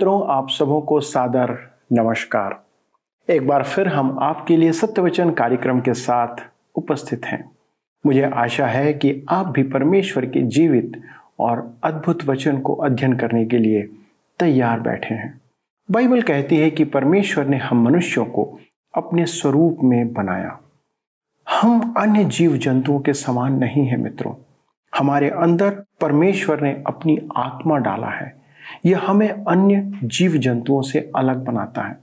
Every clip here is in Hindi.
मित्रों, आप सबों को सादर नमस्कार। एक बार फिर हम आपके लिए सत्यवचन कार्यक्रम के साथ उपस्थित हैं। मुझे आशा है कि आप भी परमेश्वर के जीवित और अद्भुत वचन को अध्ययन करने के लिए तैयार बैठे हैं। बाइबल कहती है कि परमेश्वर ने हम मनुष्यों को अपने स्वरूप में बनाया। हम अन्य जीव जंतुओं के समान नहीं है मित्रों। हमारे अंदर परमेश्वर ने अपनी आत्मा डाला है। यह हमें अन्य जीव जंतुओं से अलग बनाता है।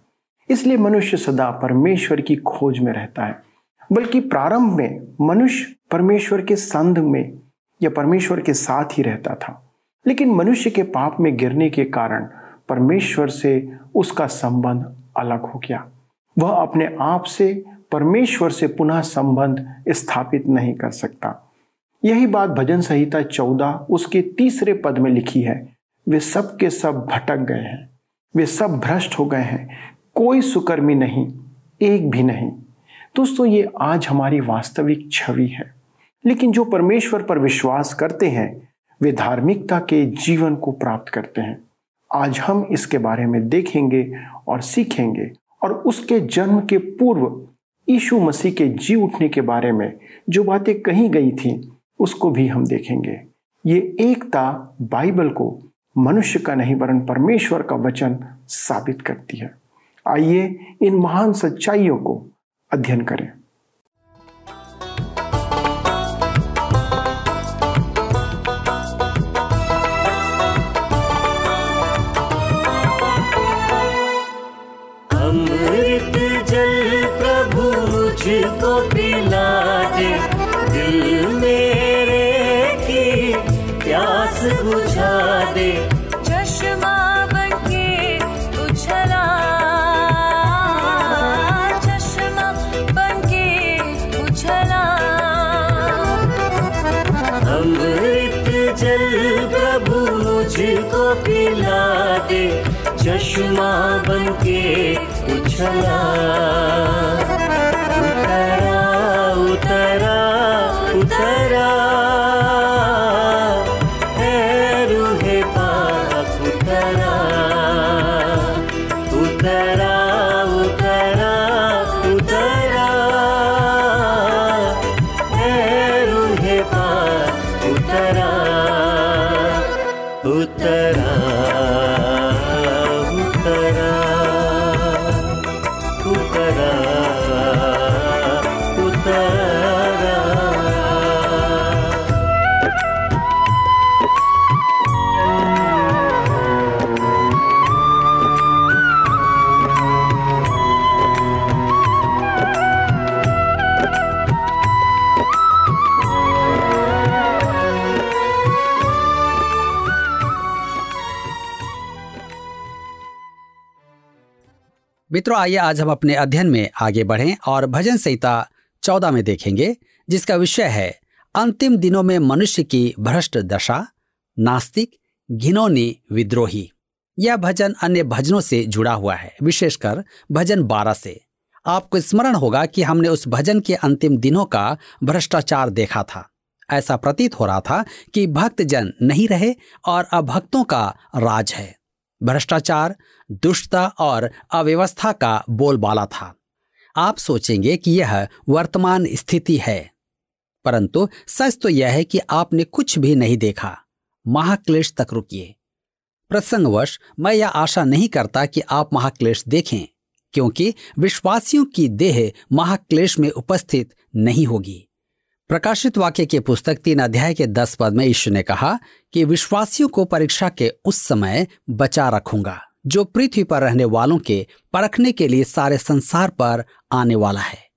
इसलिए मनुष्य सदा परमेश्वर की खोज में रहता है, बल्कि प्रारंभ में मनुष्य परमेश्वर के संध में या परमेश्वर के साथ ही रहता था। लेकिन मनुष्य के पाप में गिरने के कारण परमेश्वर से उसका संबंध अलग हो गया। वह अपने आप से परमेश्वर से पुनः संबंध स्थापित नहीं कर सकता। यही बात भजन संहिता चौदह उसके तीसरे पद में लिखी है। वे सब के सब भटक गए हैं। वे सब भ्रष्ट हो गए हैं। कोई सुकर्मी नहीं, एक भी नहीं। दोस्तों, ये आज हमारी वास्तविक छवि है। लेकिन जो परमेश्वर पर विश्वास करते हैं, वे धार्मिकता के जीवन को प्राप्त करते हैं। आज हम इसके बारे में देखेंगे और सीखेंगे और उसके जन्म के पूर्व यीशु मसीह के जी उठने के बारे में जो बातें कही गई थी, उसको भी हम देखेंगे। ये एकता बाइबल को मनुष्य का नहीं, वरन परमेश्वर का वचन साबित करती है। आइए इन महान सच्चाइयों को अध्ययन करें। Krishna आइए, आज हम अपने अध्ययन में आगे बढ़ें और भजन संहिता चौदह में देखेंगे, जिसका विषय है, अंतिम दिनों में मनुष्य की भ्रष्ट दशा, नास्तिक, घिनौनी, विद्रोही। यह भजन अन्य भजनों से जुड़ा हुआ है, विशेषकर भजन बारह से। आपको स्मरण होगा कि हमने उस भजन के अंतिम दिनों का भ्रष्टाचार देखा था। ऐसा प्रतीत हो रहा था कि भक्त जन नहीं रहे और अभक्तों का राज है। भ्रष्टाचार दुष्टता और अव्यवस्था का बोलबाला था। आप सोचेंगे कि यह वर्तमान स्थिति है, परंतु सच तो यह है कि आपने कुछ भी नहीं देखा। महाक्लेश तक रुकिए। प्रसंगवश, मैं यह आशा नहीं करता कि आप महाक्लेश देखें, क्योंकि विश्वासियों की देह महाक्लेश में उपस्थित नहीं होगी। प्रकाशित वाक्य के पुस्तक तीन अध्याय के दस पद में ईश्वर ने कहा कि विश्वासियों को परीक्षा के उस समय बचा रखूँगा। जो पृथ्वी पर रहने वालों के परखने के लिए सारे संसार पर आने वाला है।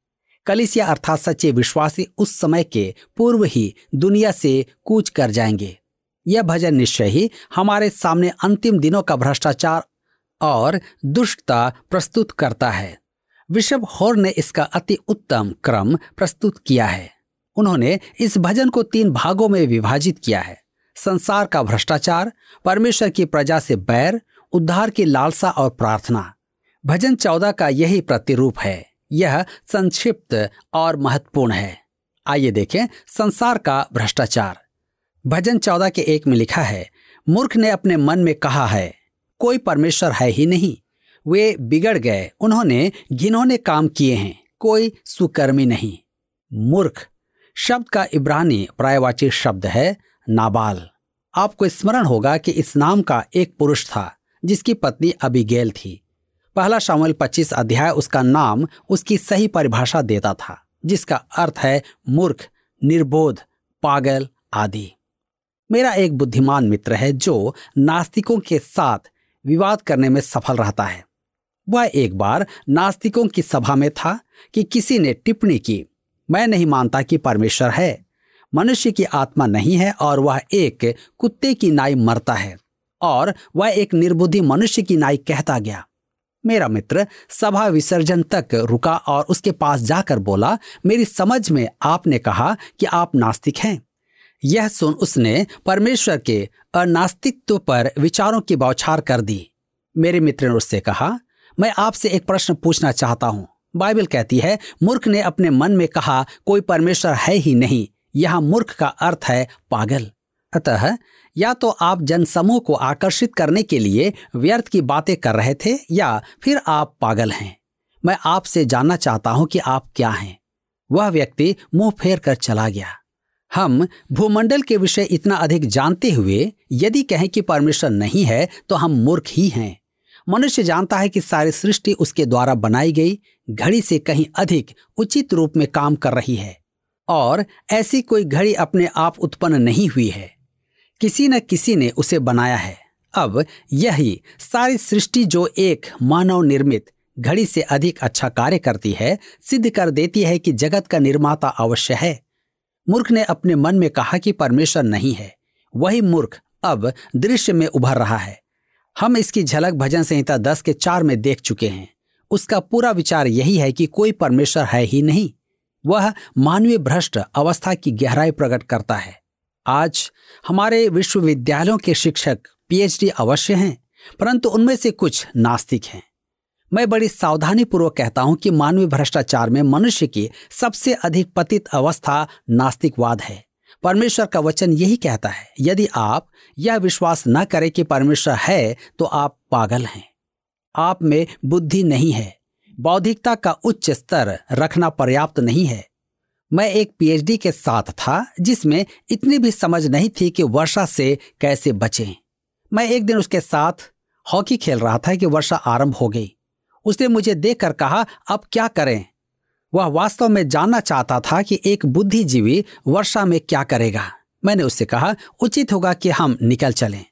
कलिसिया अर्थात सच्चे विश्वासी उस समय के पूर्व ही दुनिया से कूच कर जाएँगे। यह भजन निश्चय ही हमारे सामने अंतिम दिनों का भ्रष्टाचार और दुष्टता प्रस्तुत करता है। विशव होर ने इसका अति उत्तम क्रम प्रस्तुत किया है। उन्होंने इस भजन को तीन भागों में विभाजित किया है। संसार का भ्रष्टाचार, परमेश्वर की प्रजा से बैर उद्धार की लालसा और प्रार्थना। भजन चौदह का यही प्रतिरूप है। यह संक्षिप्त और महत्वपूर्ण है। आइए देखें संसार का भ्रष्टाचार। भजन चौदह के एक में लिखा है, मूर्ख ने अपने मन में कहा है, कोई परमेश्वर है ही नहीं। वे बिगड़ गए, उन्होंने घिनौने काम किए हैं, कोई सुकर्मी नहीं। मूर्ख, शब्द का इब्रानी प्रायवाची शब्द है, नाबाल। आपको स्मरण होगा कि इस नाम का एक पुरुष था। जिसकी पत्नी अबिगेल थी। पहला शामिल 25 अध्याय उसका नाम उसकी सही परिभाषा देता था, जिसका अर्थ है मूर्ख, निर्बोध, पागल आदि। मेरा एक बुद्धिमान मित्र है जो नास्तिकों के साथ विवाद करने में सफल रहता है। वह एक बार नास्तिकों की सभा में था कि किसी ने टिप्पणी की, मैं नहीं मानता कि परमेश्वर है। मनुष्य की आत्मा नहीं है और वह एक कुत्ते की नाई मरता है। और वह एक निर्बुद्धि मनुष्य की नाई कहता गया। मेरा मित्र सभा विसर्जन तक रुका और उसके पास जाकर बोला, मेरी समझ में आपने कहा कि आप नास्तिक हैं। यह सुन उसने परमेश्वर के अनास्तित्व पर विचारों की बौछार कर दी। मेरे मित्र ने उससे कहा, मैं आपसे एक प्रश्न पूछना चाहता हूँ। बाइबल कहती है, मूर्ख ने अपने मन में कहा, कोई परमेश्वर है ही नहीं। यहाँ मूर्ख का अर्थ है पागल। अतः या तो आप जनसमूह को आकर्षित करने के लिए व्यर्थ की बातें कर रहे थे या फिर आप पागल हैं। मैं आपसे जानना चाहता हूँ कि आप क्या हैं। वह व्यक्ति मुँह फेर कर चला गया। हम भूमंडल के विषय इतना अधिक जानते हुए यदि कहें कि परमेश्वर नहीं है तो हम मूर्ख ही हैं। मनुष्य जानता है कि सारी सृष्टि उसके द्वारा बनाई गई, घड़ी से कहीं अधिक उचित रूप में काम कर रही है। और ऐसी कोई घड़ी अपने आप उत्पन्न नहीं हुई है। किसी न किसी ने उसे बनाया है। अब यही सारी सृष्टि जो एक मानव निर्मित घड़ी से अधिक अच्छा कार्य करती है, सिद्ध कर देती है कि जगत का निर्माता अवश्य है। मूर्ख ने अपने मन में कहा कि परमेश्वर नहीं है। वही मूर्ख अब दृश्य में उभर रहा है। हम इसकी झलक भजन संहिता दस के चार में देख चुके हैं। उसका पूरा विचार यही है कि कोई परमेश्वर है ही नहीं। वह मानवीय भ्रष्ट अवस्था की गहराई प्रकट करता है। आज हमारे विश्वविद्यालयों के शिक्षक पीएचडी अवश्य हैं, परंतु उनमें से कुछ नास्तिक हैं। मैं बड़ी सावधानी पूर्वक कहता हूँ कि मानवीय भ्रष्टाचार में मनुष्य की सबसे अधिक पतित अवस्था नास्तिकवाद है। परमेश्वर का वचन यही कहता है, यदि आप यह विश्वास न करें कि परमेश्वर है तो आप पागल हैं। आप में बुद्धि नहीं है। बौद्धिकता का उच्च स्तर रखना पर्याप्त नहीं है। मैं एक पीएचडी के साथ था, जिसमें इतनी भी समझ नहीं थी कि वर्षा से कैसे बचें। मैं एक दिन उसके साथ हॉकी खेल रहा था कि वर्षा आरंभ हो गई। उसने मुझे देखकर कहा, अब क्या करें? वह वास्तव में जानना चाहता था कि एक बुद्धिजीवी वर्षा में क्या करेगा। मैंने उससे कहा, उचित होगा कि हम निकल चलें।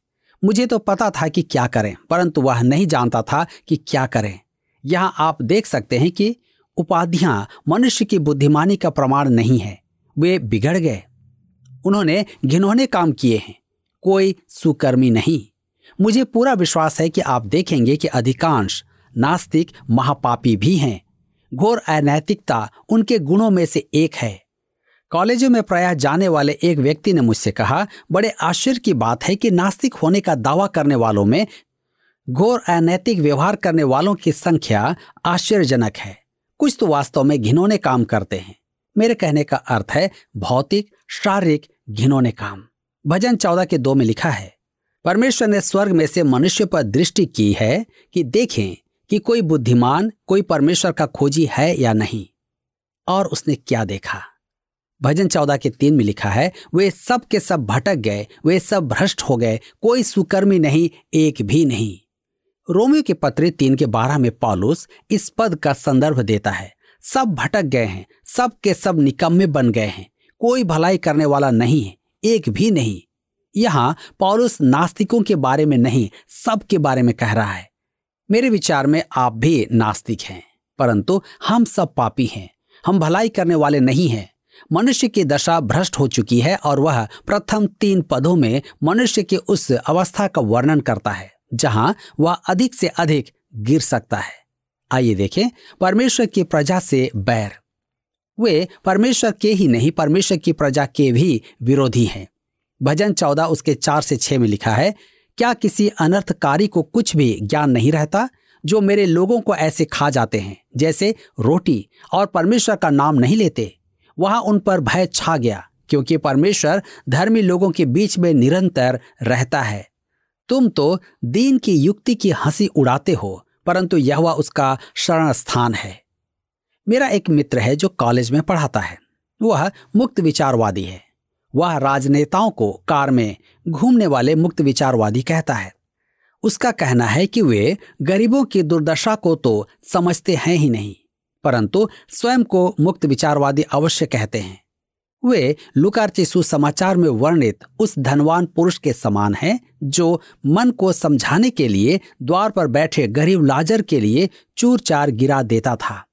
मुझे तो पता था कि क्या करें, परंतु वह नहीं जानता था कि क्या करें। यहाँ आप देख सकते हैं कि उपाधियाँ मनुष्य की बुद्धिमानी का प्रमाण नहीं है। वे बिगड़ गए। उन्होंने घिनौने काम किए हैं। कोई सुकर्मी नहीं। मुझे पूरा विश्वास है कि आप देखेंगे कि अधिकांश नास्तिक महापापी भी हैं। घोर अनैतिकता उनके गुणों में से एक है। कॉलेजों में प्रायः जाने वाले एक व्यक्ति ने मुझसे कहा, बड़े आश्चर्य की बात है कि नास्तिक होने का दावा करने वालों में घोर अनैतिक व्यवहार करने वालों की संख्या आश्चर्यजनक है। कुछ तो वास्तव में घिनौने काम करते हैं। मेरे कहने का अर्थ है, भौतिक, शारीरिक घिनौने काम। भजन चौदह के दो में लिखा है, परमेश्वर ने स्वर्ग में से मनुष्य पर दृष्टि की है कि देखें कि कोई बुद्धिमान, कोई परमेश्वर का खोजी है या नहीं। और उसने क्या देखा? भजन चौदह के तीन में लिखा है, वे सब के सब भटक गए, वे सब भ्रष्ट हो गए, कोई सुकर्मी नहीं, एक भी नहीं। रोमियो के पत्र तीन के बारह में पॉलुस इस पद का संदर्भ देता है। सब भटक गए हैं, सब के सब निकम्मे बन गए हैं। कोई भलाई करने वाला नहीं है, एक भी नहीं। यहाँ पॉलुस नास्तिकों के बारे में नहीं, सब के बारे में कह रहा है। मेरे विचार में आप भी नास्तिक हैं, परंतु हम सब पापी हैं, हम भलाई करने वाले नहीं हैं। मनुष्य की दशा भ्रष्ट हो चुकी है और वह प्रथम तीन पदों में मनुष्य के उस अवस्था का वर्णन करता है। जहाँ वह अधिक से अधिक गिर सकता है। आइए देखें, परमेश्वर की प्रजा से बैर। वे परमेश्वर के ही नहीं, परमेश्वर की प्रजा के भी विरोधी हैं। भजन चौदह उसके चार से छह में लिखा है, क्या किसी अनर्थकारी को कुछ भी ज्ञान नहीं रहता, जो मेरे लोगों को ऐसे खा जाते हैं, जैसे रोटी और परमेश्वर का नाम नहीं लेते? वहाँ उन पर भय छा गया, क्योंकि परमेश्वर धर्मी लोगों के बीच में निरंतर रहता है। तुम तो दीन की युक्ति की हँसी उड़ाते हो, परंतु यह उसका शरण स्थान है। मेरा एक मित्र है जो कॉलेज में पढ़ाता है। वह मुक्त विचारवादी है। वह राजनेताओं को कार में घूमने वाले मुक्त विचारवादी कहता है। उसका कहना है कि वे गरीबों की दुर्दशा को तो समझते हैं ही नहीं, परंतु स्वयं को मुक्त विचारवादी अवश्य कहते हैं। वे लुकारचिसु समाचार में वर्णित उस धनवान पुरुष के समान हैं, जो मन को समझाने के लिए द्वार पर बैठे गरीब लाजर के लिए चूर चार गिरा देता था।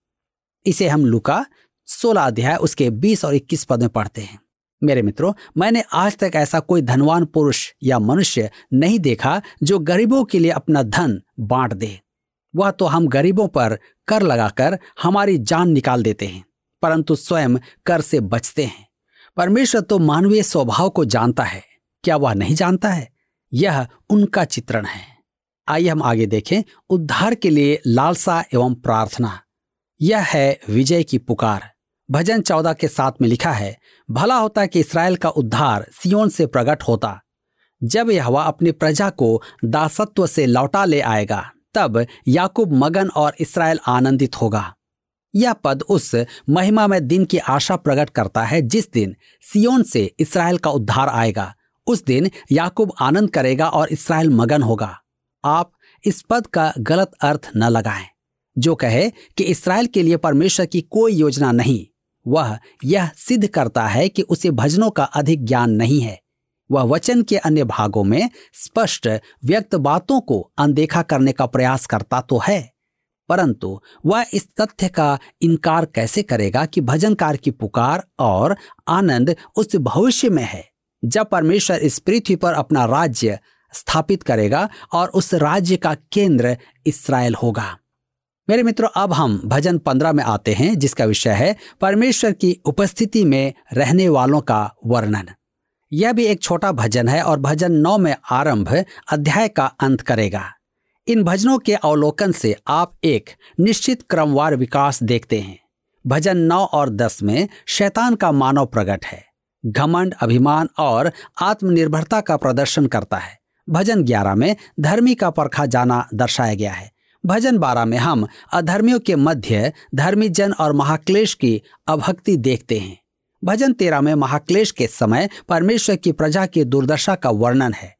इसे हम लुका सोलह अध्याय उसके बीस और इक्कीस पद में पढ़ते हैं। मेरे मित्रों, मैंने आज तक ऐसा कोई धनवान पुरुष या मनुष्य नहीं देखा जो गरीबों के लिए अपना धन बांट दे। वह तो हम गरीबों पर कर लगाकर हमारी जान निकाल देते हैं, परंतु स्वयं कर से बचते हैं। परमेश्वर तो मानवीय स्वभाव को जानता है। क्या वह नहीं जानता है? यह उनका चित्रण है। आइए हम आगे देखें उद्धार के लिए लालसा एवं प्रार्थना। यह है विजय की पुकार। भजन चौदह के साथ में लिखा है, भला होता कि इसराइल का उद्धार सियोन से प्रकट होता। जब यह अपनी प्रजा को दासत्व से लौटा ले आएगा, तब याकूब मगन और इसराइल आनंदित होगा। यह पद उस महिमा में दिन की आशा प्रकट करता है, जिस दिन सियोन से इसराइल का उद्धार आएगा। उस दिन याकूब आनंद करेगा और इसराइल मगन होगा। आप इस पद का गलत अर्थ न लगाएँ, जो कहे कि इसराइल के लिए परमेश्वर की कोई योजना नहीं। वह यह सिद्ध करता है कि उसे भजनों का अधिक ज्ञान नहीं है। वह वचन के अन्य भागों में स्पष्ट व्यक्त बातों को अनदेखा करने का प्रयास करता तो है। परंतु वह इस तथ्य का इनकार कैसे करेगा कि भजनकार की पुकार और आनंद उस भविष्य में है, जब परमेश्वर इस पृथ्वी पर अपना राज्य स्थापित करेगा और उस राज्य का केंद्र इसराइल होगा। मेरे मित्रों, अब हम भजन पंद्रह में आते हैं, जिसका विषय है परमेश्वर की उपस्थिति में रहने वालों का वर्णन। यह भी एक छोटा भजन है और भजन नौ में आरंभ अध्याय का अंत करेगा। इन भजनों के अवलोकन से आप एक निश्चित क्रमवार विकास देखते हैं। भजन नौ और दस में शैतान का मानव प्रकट है। घमंड, अभिमान और आत्मनिर्भरता का प्रदर्शन करता है। भजन ग्यारह में धर्मी का परखा जाना दर्शाया गया है। भजन बारह में हम अधर्मियों के मध्य धर्मी जन और महाक्लेश की अभक्ति देखते हैं। भजन तेरह में महाक्लेश के समय परमेश्वर की प्रजा की दुर्दशा का वर्णन है।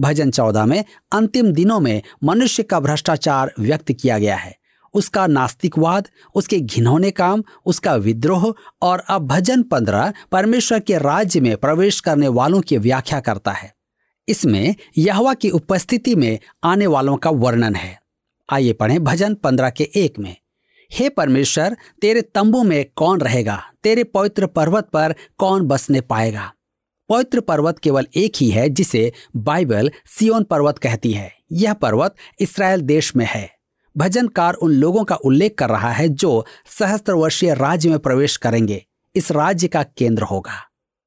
भजन चौदह में अंतिम दिनों में मनुष्य का भ्रष्टाचार व्यक्त किया गया है। उसका नास्तिकवाद, उसके घिनौने काम, उसका विद्रोह और अब भजन पंद्रह परमेश्वर के राज्य में प्रवेश करने वालों की व्याख्या करता है। इसमें यहवा की उपस्थिति में आने वालों का वर्णन है। आइए पढ़ें भजन पंद्रह के एक में। हे परमेश्वर, तेरे तंबू में कौन रहेगा? तेरे पवित्र पर्वत पर कौन बसने पाएगा? पवित्र पर्वत केवल एक ही है, जिसे बाइबल सियोन पर्वत कहती है। यह पर्वत इसराइल देश में है। भजनकार उन लोगों का उल्लेख कर रहा है जो सहस्त्र वर्षीय राज्य में प्रवेश करेंगे। इस राज्य का केंद्र होगा।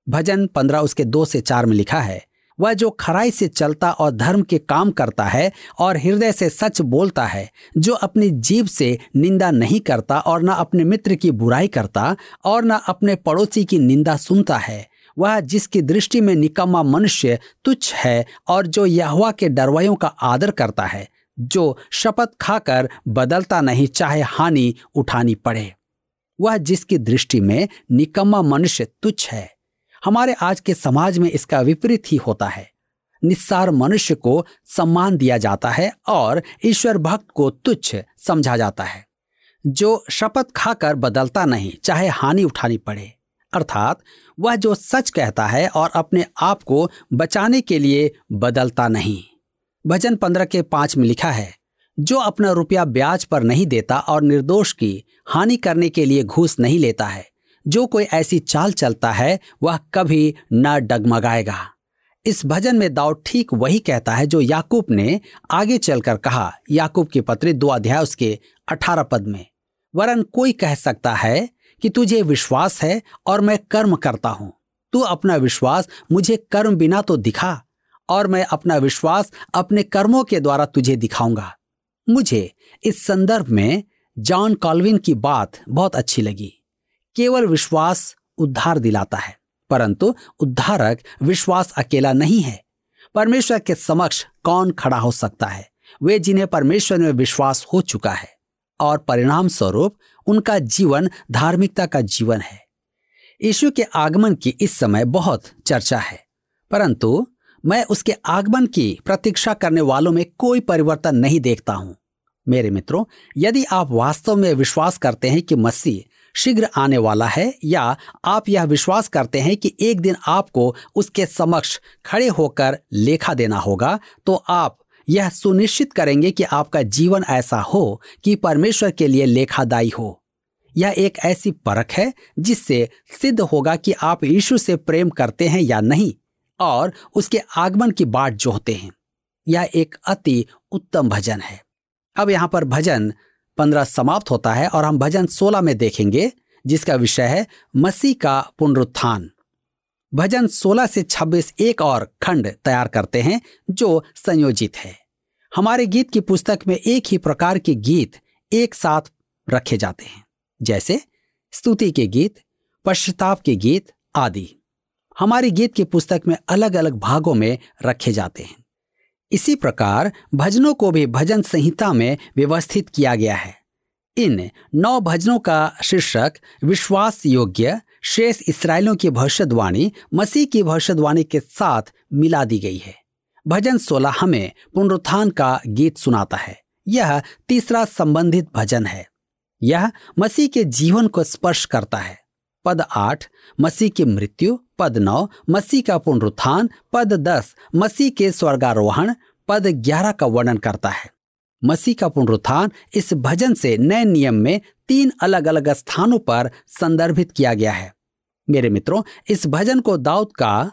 भजन पंद्रह उसके दो से चार में लिखा है, वह जो खराई से चलता और धर्म के काम करता है और हृदय से सच बोलता है, जो अपनी जीव से निंदा नहीं करता और न अपने मित्र की बुराई करता और न अपने पड़ोसी की निंदा सुनता है वह जिसकी दृष्टि में निकम्मा मनुष्य तुच्छ है और जो यहवा के डरवयों का आदर करता है, जो शपथ खाकर बदलता नहीं, चाहे हानि उठानी पड़े। वह जिसकी दृष्टि में निकम्मा मनुष्य तुच्छ है, हमारे आज के समाज में इसका विपरीत ही होता है। निस्सार मनुष्य को सम्मान दिया जाता है और ईश्वर भक्त को तुच्छ समझा जाता है। जो शपथ खाकर बदलता नहीं, चाहे हानि उठानी पड़े। अर्थात वह जो सच कहता है और अपने आप को बचाने के लिए बदलता नहीं। भजन पंद्रह के पाँच में लिखा है, जो अपना रुपया ब्याज पर नहीं देता और निर्दोष की हानि करने के लिए घूस नहीं लेता है, जो कोई ऐसी चाल चलता है, वह कभी न डगमगाएगा। इस भजन में दाऊद ठीक वही कहता है जो याकूब ने आगे चलकर कहा, याकूब की पत्री दो अध्याय उसके अठारह पद में। वरन कोई कह सकता है कि तुझे विश्वास है और मैं कर्म करता हूँ। तू अपना विश्वास मुझे कर्म बिना तो दिखा और मैं अपना विश्वास अपने कर्मों के द्वारा तुझे दिखाऊँगा। मुझे इस संदर्भ में जॉन कॉल्विन की बात बहुत अच्छी लगी। केवल विश्वास उद्धार दिलाता है, परंतु उद्धारक विश्वास अकेला नहीं है। परमेश्वर के समक्ष कौन खड़ा हो सकता है? वे जिन्हें परमेश्वर में विश्वास हो चुका है। और परिणाम स्वरूप उनका जीवन, धार्मिकता का जीवन है। यीशु के आगमन की इस समय बहुत चर्चा है, परंतु मैं उसके आगमन की प्रतीक्षा करने वालों में कोई परिवर्तन नहीं देखता हूँ। मेरे मित्रों, यदि आप वास्तव में विश्वास करते हैं कि मसीह शीघ्र आने वाला है या आप यह विश्वास करते हैं कि एक दिन आपको उसके समक्ष खड़े होकर लेखा देना होगा तो आप यह सुनिश्चित करेंगे कि आपका जीवन ऐसा हो कि परमेश्वर के लिए लेखादायी हो। यह एक ऐसी परख है जिससे सिद्ध होगा कि आप यीशु से प्रेम करते हैं या नहीं और उसके आगमन की बाट जोहते हैं। यह एक अति उत्तम भजन है। अब यहाँ पर भजन पंद्रह समाप्त होता है और हम भजन सोलह में देखेंगे, जिसका विषय है मसीह का पुनरुत्थान। भजन 16 से 26 एक और खंड तैयार करते हैं, जो संयोजित है। हमारे गीत की पुस्तक में एक ही प्रकार के गीत एक साथ रखे जाते हैं, जैसे स्तुति के गीत, पश्चाताप के गीत आदि। हमारी गीत की पुस्तक में अलग अलग भागों में रखे जाते हैं। इसी प्रकार भजनों को भी भजन संहिता में व्यवस्थित किया गया है। इन नौ भजनों का शीर्षक विश्वास योग्य शेष इसराइलों की भविष्यवाणी, मसीह की भविष्यवाणी के साथ मिला दी गई है। भजन 16 हमें पुनरुत्थान का गीत सुनाता है। यह तीसरा संबंधित भजन है। यह मसीह के जीवन को स्पर्श करता है। पद आठ, मसीह की मृत्यु। पद नौ, मसीह का पुनरुत्थान। पद दस, मसीह के स्वर्गारोहण। पद ग्यारह का वर्णन करता है। मसीह का पुनरुत्थान इस भजन से नए नियम में तीन अलग अलग स्थानों पर संदर्भित किया गया है। मेरे मित्रों, इस भजन को दाऊद का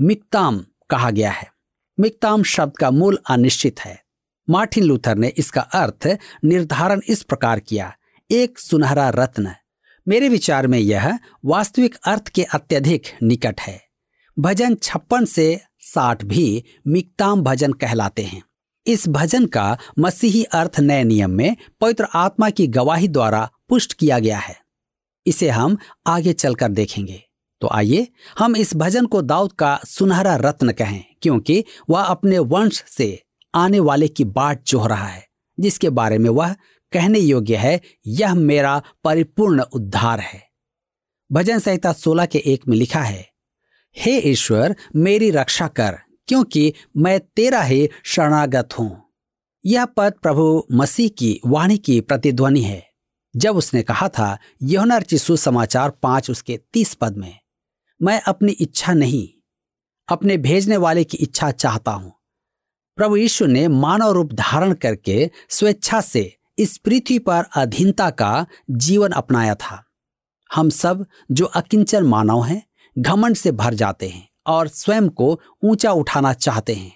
मिक्ताम कहा गया है। मिक्ताम शब्द का मूल अनिश्चित है। मार्टिन लूथर ने इसका अर्थ निर्धारण इस प्रकार किया, एक सुनहरा रत्न। मेरे विचार में यह वास्तविक अर्थ के अत्यधिक निकट है। भजन छप्पन से साठ भी मिक्ताम भजन कहलाते हैं। इस भजन का मसीही अर्थ नए नियम में पवित्र आत्मा की गवाही द्वारा पुष्ट किया गया है। इसे हम आगे चलकर देखेंगे। तो आइए, हम इस भजन को दाऊद का सुनहरा रत्न कहें, क्योंकि वह अपने वंश से आने वाले की बाट जोह रहा है, जिसके बारे में वह कहने योग्य है, यह मेरा परिपूर्ण उद्धार है। भजन संहिता सोलह के एक में लिखा है, हे ईश्वर, मेरी रक्षा कर क्योंकि मैं तेरा ही शरणागत हूँ। यह पद प्रभु मसीह की वाणी की प्रतिध्वनि है। जब उसने कहा था यौनर चिशु समाचार पाँच उसके तीस पद में, मैं अपनी इच्छा नहीं, अपने भेजने वाले की इच्छा चाहता हूँ। प्रभु यीशु ने मानव रूप धारण करके स्वेच्छा से इस पृथ्वी पर अधीनता का जीवन अपनाया था। हम सब जो अकिंचन मानव हैं, घमंड से भर जाते हैं। और स्वयं को ऊँचा उठाना चाहते हैं।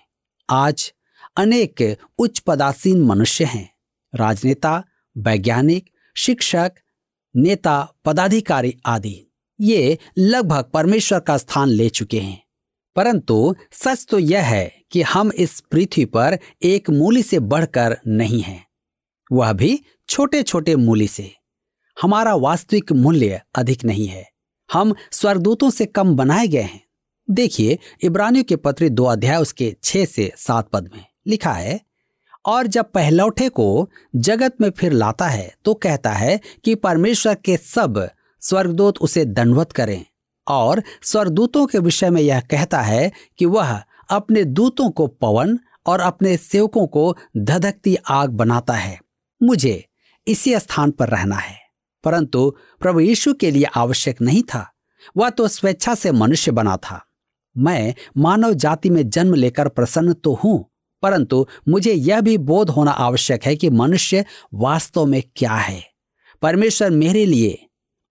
आज अनेक उच्च पदासीन मनुष्य हैं। राजनेता, वैज्ञानिक, शिक्षक, नेता, पदाधिकारी आदि, ये लगभग परमेश्वर का स्थान ले चुके हैं। परंतु सच तो यह है कि हम इस पृथ्वी पर एक मूली से बढ़कर नहीं हैं। वह भी छोटे छोटे मूली से। हमारा वास्तविक मूल्य अधिक नहीं है। हम स्वर्गदूतों से कम बनाए गए हैं। देखिए, इब्रानियों के पत्र दो अध्याय उसके छह से सात पद में लिखा है, और जब पहलौठे को जगत में फिर लाता है तो कहता है कि परमेश्वर के सब स्वर्गदूत उसे दंडवत करें। और स्वर्गदूतों के विषय में यह कहता है कि वह अपने दूतों को पवन और अपने सेवकों को धधकती आग बनाता है। मुझे इसी स्थान पर रहना है। परंतु प्रभु यीशु के लिए आवश्यक नहीं था। वह तो स्वेच्छा से मनुष्य बना था। मैं मानव जाति में जन्म लेकर प्रसन्न तो हूँ, परंतु मुझे यह भी बोध होना आवश्यक है कि मनुष्य वास्तव में क्या है। परमेश्वर मेरे लिए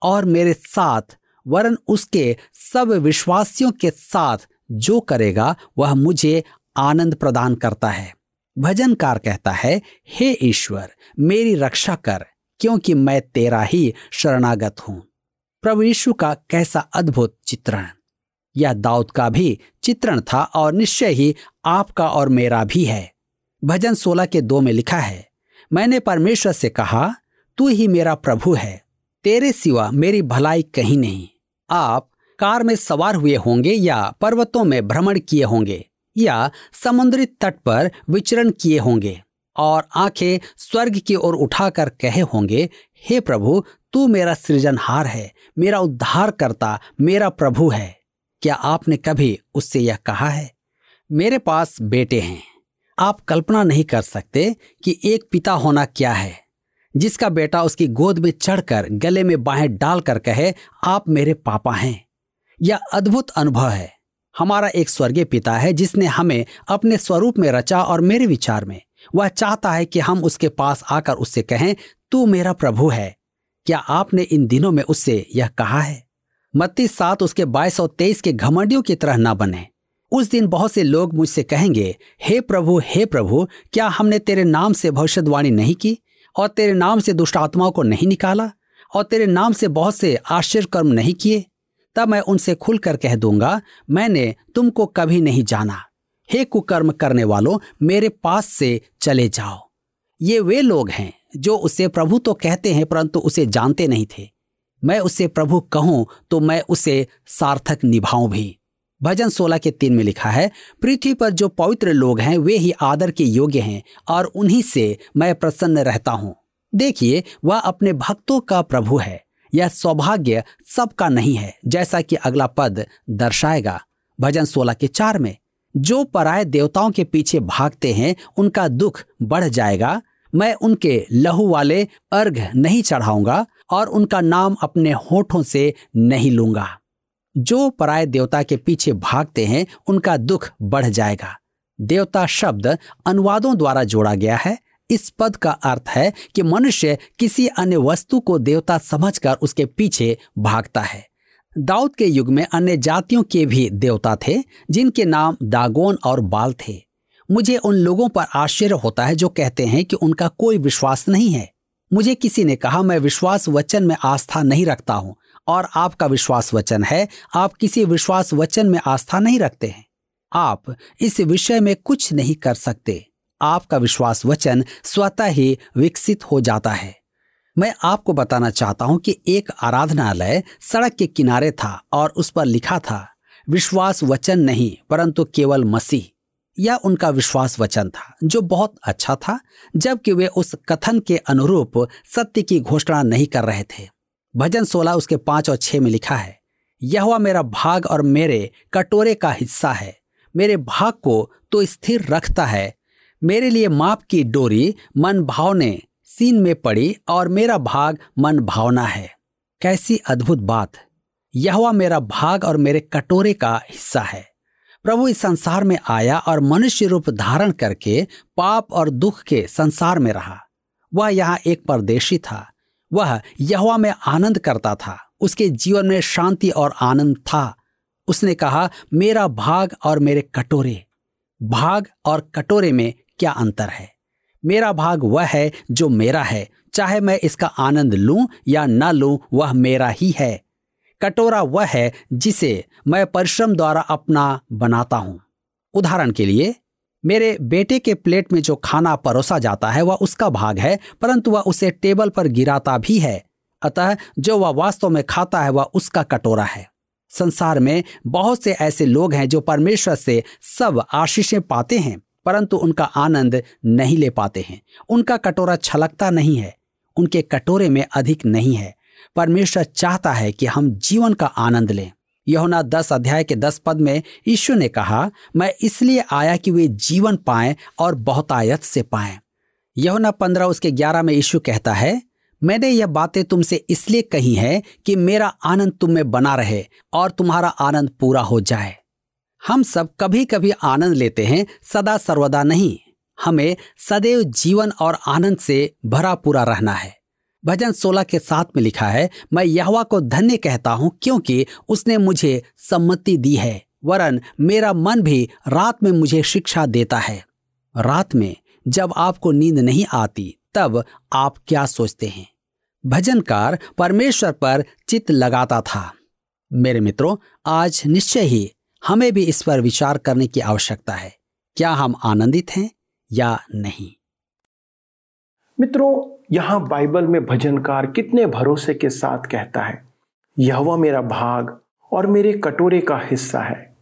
और मेरे साथ, वरन उसके सब विश्वासियों के साथ जो करेगा, वह मुझे आनंद प्रदान करता है। भजनकार कहता है, हे ईश्वर, मेरी रक्षा कर, क्योंकि मैं तेरा ही शरणागत हूँ। प्रभु यीशु का कैसा अद्भुत चित्रण। यह दाऊद का भी चित्रण था और निश्चय ही आपका और मेरा भी है। भजन सोलह के दो में लिखा है, मैंने परमेश्वर से कहा, तू ही मेरा प्रभु है, तेरे सिवा मेरी भलाई कहीं नहीं। आप कार में सवार हुए होंगे या पर्वतों में भ्रमण किए होंगे या समुद्री तट पर विचरण किए होंगे और आँखें स्वर्ग की ओर उठाकर कहे होंगे, हे प्रभु, तू मेरा सृजनहार है, मेरा उद्धार करता मेरा प्रभु है। क्या आपने कभी उससे यह कहा है? मेरे पास बेटे हैं। आप कल्पना नहीं कर सकते कि एक पिता होना क्या है। जिसका बेटा उसकी गोद में चढ़कर गले में बाहें डालकर कहे, आप मेरे पापा हैं। यह अद्भुत अनुभव है। हमारा एक स्वर्गीय पिता है जिसने हमें अपने स्वरूप में रचा और मेरे विचार में। वह चाहता है कि हम उसके पास आकर उससे कहें, तू मेरा प्रभु है। क्या आपने इन दिनों में उससे यह कहा है? मत्ती सात उसके बाईस और तेईस के घमंडियों की तरह न बने। उस दिन बहुत से लोग मुझसे कहेंगे, हे प्रभु हे प्रभु, क्या हमने तेरे नाम से भविष्यवाणी नहीं की? और तेरे नाम से दुष्ट आत्माओं को नहीं निकाला? और तेरे नाम से बहुत से आश्चर्य कर्म नहीं किए? तब मैं उनसे खुलकर कह दूँगा, मैंने तुमको कभी नहीं जाना। हे कुकर्म करने वालों, मेरे पास से चले जाओ। ये वे लोग हैं जो उसे प्रभु तो कहते हैं, परंतु उसे जानते नहीं थे। मैं उसे प्रभु कहूँ तो मैं उसे सार्थक निभाऊं भी। भजन सोलह के तीन में लिखा है, पृथ्वी पर जो पवित्र लोग हैं, वे ही आदर के योग्य हैं, और उन्हीं से मैं प्रसन्न रहता हूँ। देखिए, वह अपने भक्तों का प्रभु है। यह सौभाग्य सबका नहीं है, जैसा कि अगला पद दर्शाएगा। भजन सोलह के चार में, जो पराय देवताओं के पीछे भागते हैं, उनका दुख बढ़ जाएगा मैं उनके लहू वाले अर्घ नहीं चढ़ाऊँगा और उनका नाम अपने होठों से नहीं लूँगा। जो पराये देवता के पीछे भागते हैं, उनका दुख बढ़ जाएगा। देवता शब्द अनुवादों द्वारा जोड़ा गया है। इस पद का अर्थ है कि मनुष्य किसी अन्य वस्तु को देवता समझकर उसके पीछे भागता है। दाऊद के युग में अन्य जातियों के भी देवता थे, जिनके नाम दागोन और बाल थे। मुझे उन लोगों पर आश्चर्य होता है जो कहते हैं कि उनका कोई विश्वास नहीं है। मुझे किसी ने कहा, मैं विश्वास वचन में आस्था नहीं रखता हूँ, और आपका विश्वास वचन है, आप किसी विश्वास वचन में आस्था नहीं रखते हैं। आप इस विषय में कुछ नहीं कर सकते। आपका विश्वास वचन स्वतः ही विकसित हो जाता है। मैं आपको बताना चाहता हूँ कि एक आराधनालय सड़क के किनारे था और उस पर लिखा था, विश्वास वचन नहीं, परंतु केवल मसीह। यह उनका विश्वास वचन था, जो बहुत अच्छा था, जबकि वे उस कथन के अनुरूप सत्य की घोषणा नहीं कर रहे थे। भजन सोलह उसके पाँच और छह में लिखा है, यह मेरा भाग और मेरे कटोरे का हिस्सा है। मेरे भाग को तो स्थिर रखता है। मेरे लिए माप की डोरी मन भावने सीन में पड़ी और मेरा भाग मन भावना है। कैसी अद्भुत बात। यह मेरा भाग और मेरे कटोरे का हिस्सा है। प्रभु इस संसार में आया और मनुष्य रूप धारण करके पाप और दुख के संसार में रहा। वह यहाँ एक परदेशी था। वह यहवा में आनंद करता था। उसके जीवन में शांति और आनंद था। उसने कहा, मेरा भाग और मेरे कटोरे। भाग और कटोरे में क्या अंतर है? मेरा भाग वह है जो मेरा है। चाहे मैं इसका आनंद लूँ या न लूँ, वह मेरा ही है। कटोरा वह है जिसे मैं परिश्रम द्वारा अपना बनाता हूँ। उदाहरण के लिए, मेरे बेटे के प्लेट में जो खाना परोसा जाता है, वह उसका भाग है, परंतु वह उसे टेबल पर गिराता भी है। अतः जो वह वास्तव में खाता है, वह उसका कटोरा है। संसार में बहुत से ऐसे लोग हैं जो परमेश्वर से सब आशीषें पाते हैं, परंतु उनका आनंद नहीं ले पाते हैं। उनका कटोरा छलकता नहीं है। उनके कटोरे में अधिक नहीं है। परमेश्वर चाहता है कि हम जीवन का आनंद लें। यहुना दस अध्याय के दस पद में यीशु ने कहा, मैं इसलिए आया कि वे जीवन पाएँ और बहुतायत से पाएँ। यहुना पंद्रह उसके ग्यारह में यीशु कहता है, मैंने यह बातें तुमसे इसलिए कही है कि मेरा आनंद तुम में बना रहे और तुम्हारा आनंद पूरा हो जाए। हम सब कभी कभी आनंद लेते हैं, सदा सर्वदा नहीं। हमें सदैव जीवन और आनंद से भरा पूरा रहना है। भजन सोलह के साथ में लिखा है, मैं यहवा को धन्य कहता हूँ क्योंकि उसने मुझे सम्मति दी है, वरन मेरा मन भी रात में मुझे शिक्षा देता है। रात में जब आपको नींद नहीं आती, तब आप क्या सोचते हैं? भजनकार परमेश्वर पर चित लगाता था। मेरे मित्रों, आज निश्चय ही हमें भी इस पर विचार करने की आवश्यकता है। क्या हम आनंदित हैं या नहीं? मित्रों यहाँ बाइबल में भजनकार कितने भरोसे के साथ कहता है यह मेरा भाग और मेरे कटोरे का हिस्सा है।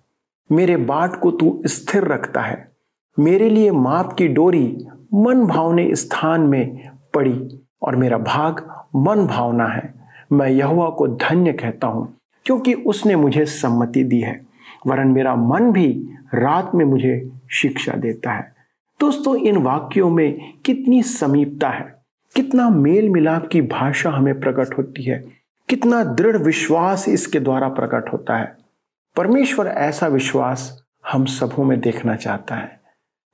मेरे बाट को तू स्थिर रखता है। मेरे लिए माप की डोरी मन भावने स्थान में पड़ी और मेरा भाग मन भावना है। मैं यहुआ को धन्य कहता हूँ, क्योंकि उसने मुझे सम्मति दी है, वरन मेरा मन भी रात में मुझे शिक्षा देता है। दोस्तों, इन वाक्यों में कितनी समीपता है। कितना मेल मिलाप की भाषा हमें प्रकट होती है, कितना दृढ़ विश्वास इसके द्वारा प्रकट होता है। परमेश्वर ऐसा विश्वास हम सबों में देखना चाहता है।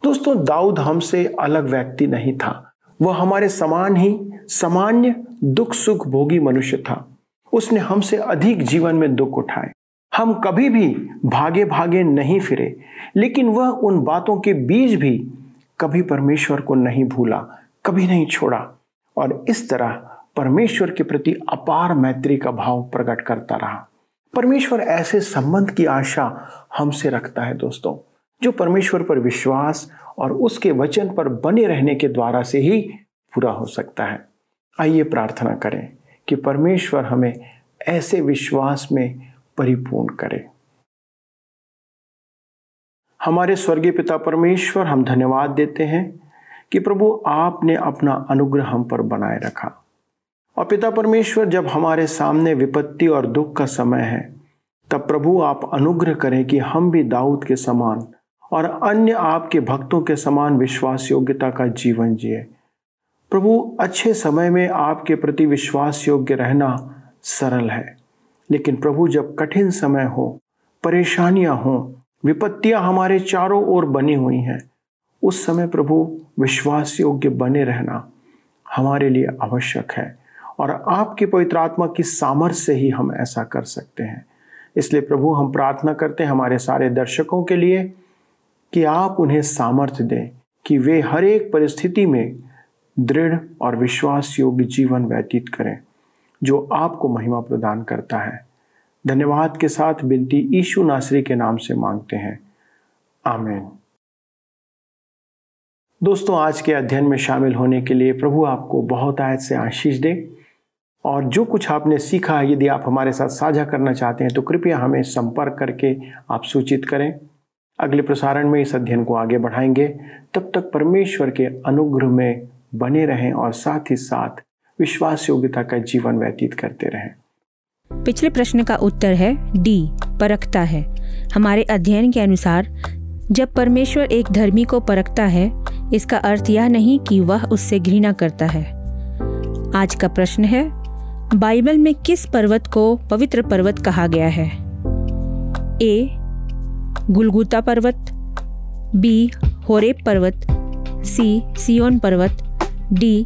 दोस्तों, दाऊद हमसे अलग व्यक्ति नहीं था। वह हमारे समान ही, सामान्य, दुख, सुख, भोगी मनुष्य था। उसने हमसे अधिक जीवन में दुख उठाए। हम कभी भी भागे भागे नहीं फिरे, लेकिन वह उन बातों के बीच भी कभी परमेश्वर को नहीं भूला, कभी नहीं छोड़ा। और इस तरह परमेश्वर के प्रति अपार मैत्री का भाव प्रकट करता रहा। परमेश्वर ऐसे संबंध की आशा हमसे रखता है दोस्तों, जो परमेश्वर पर विश्वास और उसके वचन पर बने रहने के द्वारा से ही पूरा हो सकता है। आइए प्रार्थना करें कि परमेश्वर हमें ऐसे विश्वास में परिपूर्ण करे। हमारे स्वर्गीय पिता परमेश्वर, हम धन्यवाद देते हैं कि प्रभु, आपने अपना अनुग्रह हम पर बनाए रखा। और पिता परमेश्वर, जब हमारे सामने विपत्ति और दुख का समय है, तब प्रभु, आप अनुग्रह करें कि हम भी दाऊद के समान और अन्य आपके भक्तों के समान विश्वास योग्यता का जीवन जिए। प्रभु, अच्छे समय में आपके प्रति विश्वास योग्य रहना सरल है। लेकिन प्रभु, जब कठिन समय हो, परेशानियाँ हो, विपत्तियाँ हमारे चारों ओर बनी हुई हैं उस समय प्रभु विश्वास योग्य बने रहना हमारे लिए आवश्यक है और आपकी पवित्र आत्मा की सामर्थ्य से ही हम ऐसा कर सकते हैं। इसलिए प्रभु, हम प्रार्थना करते हैं हमारे सारे दर्शकों के लिए कि आप उन्हें सामर्थ्य दें कि वे हर एक परिस्थिति में दृढ़ और विश्वास योग्य जीवन व्यतीत करें, जो आपको महिमा प्रदान करता है। धन्यवाद के साथ बिनती ईशु नासरी के नाम से मांगते हैं। आमीन। दोस्तों, आज के अध्ययन में शामिल होने के लिए प्रभु आपको बहुत आयत से आशीष दे। और जो कुछ आपने सीखा है यदि आप हमारे साथ साझा करना चाहते हैं तो कृपया हमें संपर्क करके आप सूचित करें। अगले प्रसारण में इस अध्ययन को आगे बढ़ाएँगे। तब तक परमेश्वर के अनुग्रह में बने रहें और साथ ही साथ विश्वास योग्यता का जीवन व्यतीत करते रहें। पिछले प्रश्न का उत्तर है डी, परखता है। हमारे अध्ययन के अनुसार, जब परमेश्वर एक धर्मी को परखता है इसका अर्थ यह नहीं कि वह उससे घृणा करता है। आज का प्रश्न है, बाइबल में किस पर्वत को पवित्र पर्वत कहा गया है? ए, गुलगुता पर्वत, बी, होरेब पर्वत, सी, सियोन पर्वत, डी,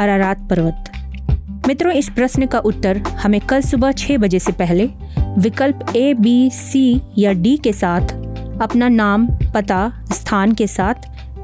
अरारात पर्वत। मित्रों, इस प्रश्न का उत्तर हमें कल सुबह छह बजे से पहले विकल्प ए, बी, सी या डी के साथ, अपना नाम, पता, स्थान के साथ